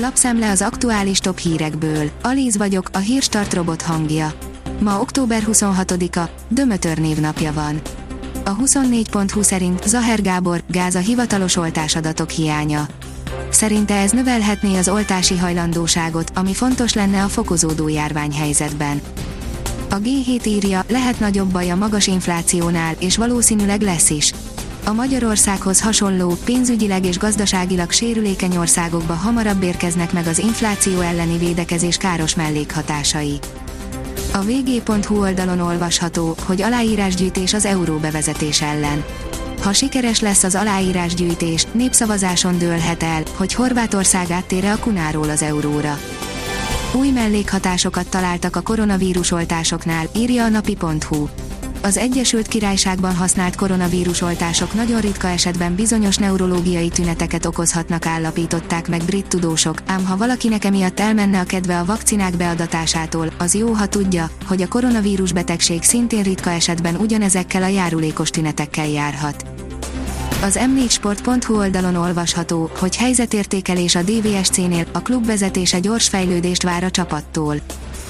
Lapszemle az aktuális top hírekből. Alíz vagyok, a hírstart robot hangja. Ma október 26-a, Dömötör névnapja van. A 24.20 szerint Zaher Gábor, gáz a hivatalos oltásadatok hiánya. Szerinte ez növelhetné az oltási hajlandóságot, ami fontos lenne a fokozódó járványhelyzetben. A G7 írja, lehet nagyobb baj a magas inflációnál, és valószínűleg lesz is. A Magyarországhoz hasonló, pénzügyileg és gazdaságilag sérülékeny országokba hamarabb érkeznek meg az infláció elleni védekezés káros mellékhatásai. A vg.hu oldalon olvasható, hogy aláírásgyűjtés az euró bevezetés ellen. Ha sikeres lesz az aláírásgyűjtés, népszavazáson dőlhet el, hogy Horvátország áttére a kunáról az euróra. Új mellékhatásokat találtak a koronavírus oltásoknál, írja a napi.hu. Az Egyesült Királyságban használt koronavírus oltások nagyon ritka esetben bizonyos neurológiai tüneteket okozhatnak állapították meg brit tudósok, ám ha valakinek emiatt elmenne a kedve a vakcinák beadatásától, az jó, ha tudja, hogy a koronavírus betegség szintén ritka esetben ugyanezekkel a járulékos tünetekkel járhat. Az m4sport.hu oldalon olvasható, hogy helyzetértékelés a DVSC-nél, a klub vezetése gyors fejlődést vár a csapattól.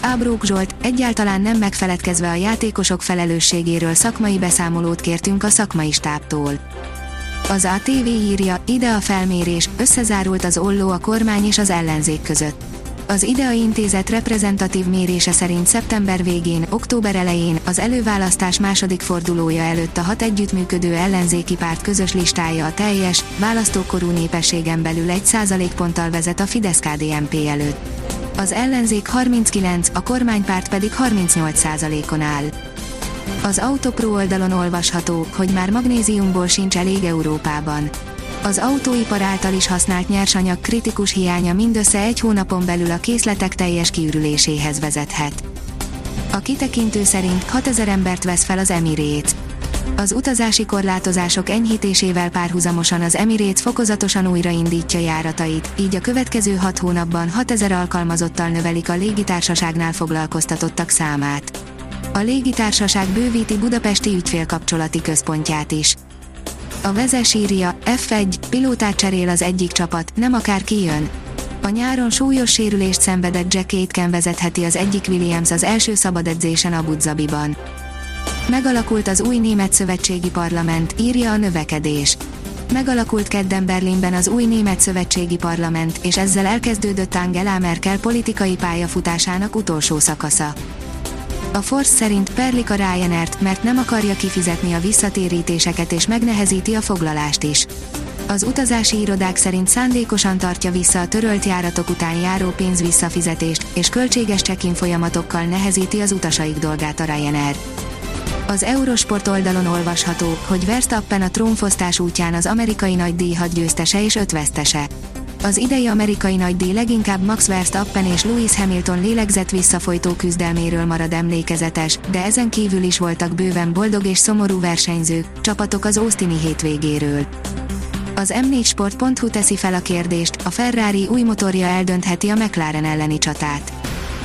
Ábrók Zsolt, egyáltalán nem megfeledkezve a játékosok felelősségéről szakmai beszámolót kértünk a szakmai stábtól. Az ATV írja, ide a felmérés, összezárult az olló a kormány és az ellenzék között. Az IDEA intézet reprezentatív mérése szerint szeptember végén, október elején, az előválasztás második fordulója előtt a hat együttműködő ellenzéki párt közös listája a teljes, választókorú népességen belül egy százalékponttal vezet a Fidesz-KDNP előtt. Az ellenzék 39, a kormánypárt pedig 38 százalékon áll. Az Autopro oldalon olvasható, hogy már magnéziumból sincs elég Európában az autóipar által is használt nyersanyag kritikus hiánya mindössze egy hónapon belül a készletek teljes kiürüléséhez vezethet. A kitekintő szerint 6000 embert vesz fel az Emirates. Az utazási korlátozások enyhítésével párhuzamosan az Emirates fokozatosan újraindítja járatait, így a következő 6 hónapban 6000 alkalmazottal növelik a légitársaságnál foglalkoztatottak számát. A légitársaság bővíti budapesti ügyfélkapcsolati központját is. A vezes írja, F1, pilótát cserél az egyik csapat, nem akár kijön. A nyáron súlyos sérülést szenvedett Jack Aitken vezetheti az egyik Williams az első szabad edzésen Abu Dhabiban. Megalakult az új német szövetségi parlament, írja a növekedés. Megalakult kedden Berlinben az új német szövetségi parlament, és ezzel elkezdődött Angela Merkel politikai pályafutásának utolsó szakasza. A Force szerint perlik a Ryanair-t, mert nem akarja kifizetni a visszatérítéseket és megnehezíti a foglalást is. Az utazási irodák szerint szándékosan tartja vissza a törölt járatok után járó pénz visszafizetést, és költséges check-in folyamatokkal nehezíti az utasaik dolgát a Ryanair. Az Eurosport oldalon olvasható, hogy Verstappen a trónfosztás útján az amerikai nagydíj hadgyőztese és öt. Az idei amerikai nagydíj leginkább Max Verstappen és Lewis Hamilton lélegzett visszafolytó küzdelméről marad emlékezetes, de ezen kívül is voltak bőven boldog és szomorú versenyzők, csapatok az Austini hétvégéről. Az m4sport.hu teszi fel a kérdést, a Ferrari új motorja eldöntheti a McLaren elleni csatát.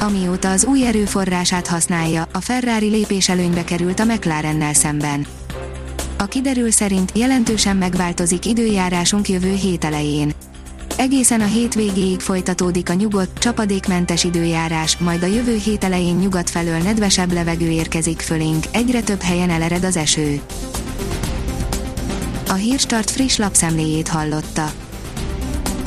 Amióta az új erőforrását használja, a Ferrari lépés előnybe került a McLarennel szemben. A kiderül szerint jelentősen megváltozik időjárásunk jövő hét elején Egészen a hétvégéig folytatódik a nyugodt, csapadékmentes időjárás, majd a jövő hét elején nyugat felől nedvesebb levegő érkezik fölénk, egyre több helyen elered az eső. A Hírstart friss lapszemléjét hallotta.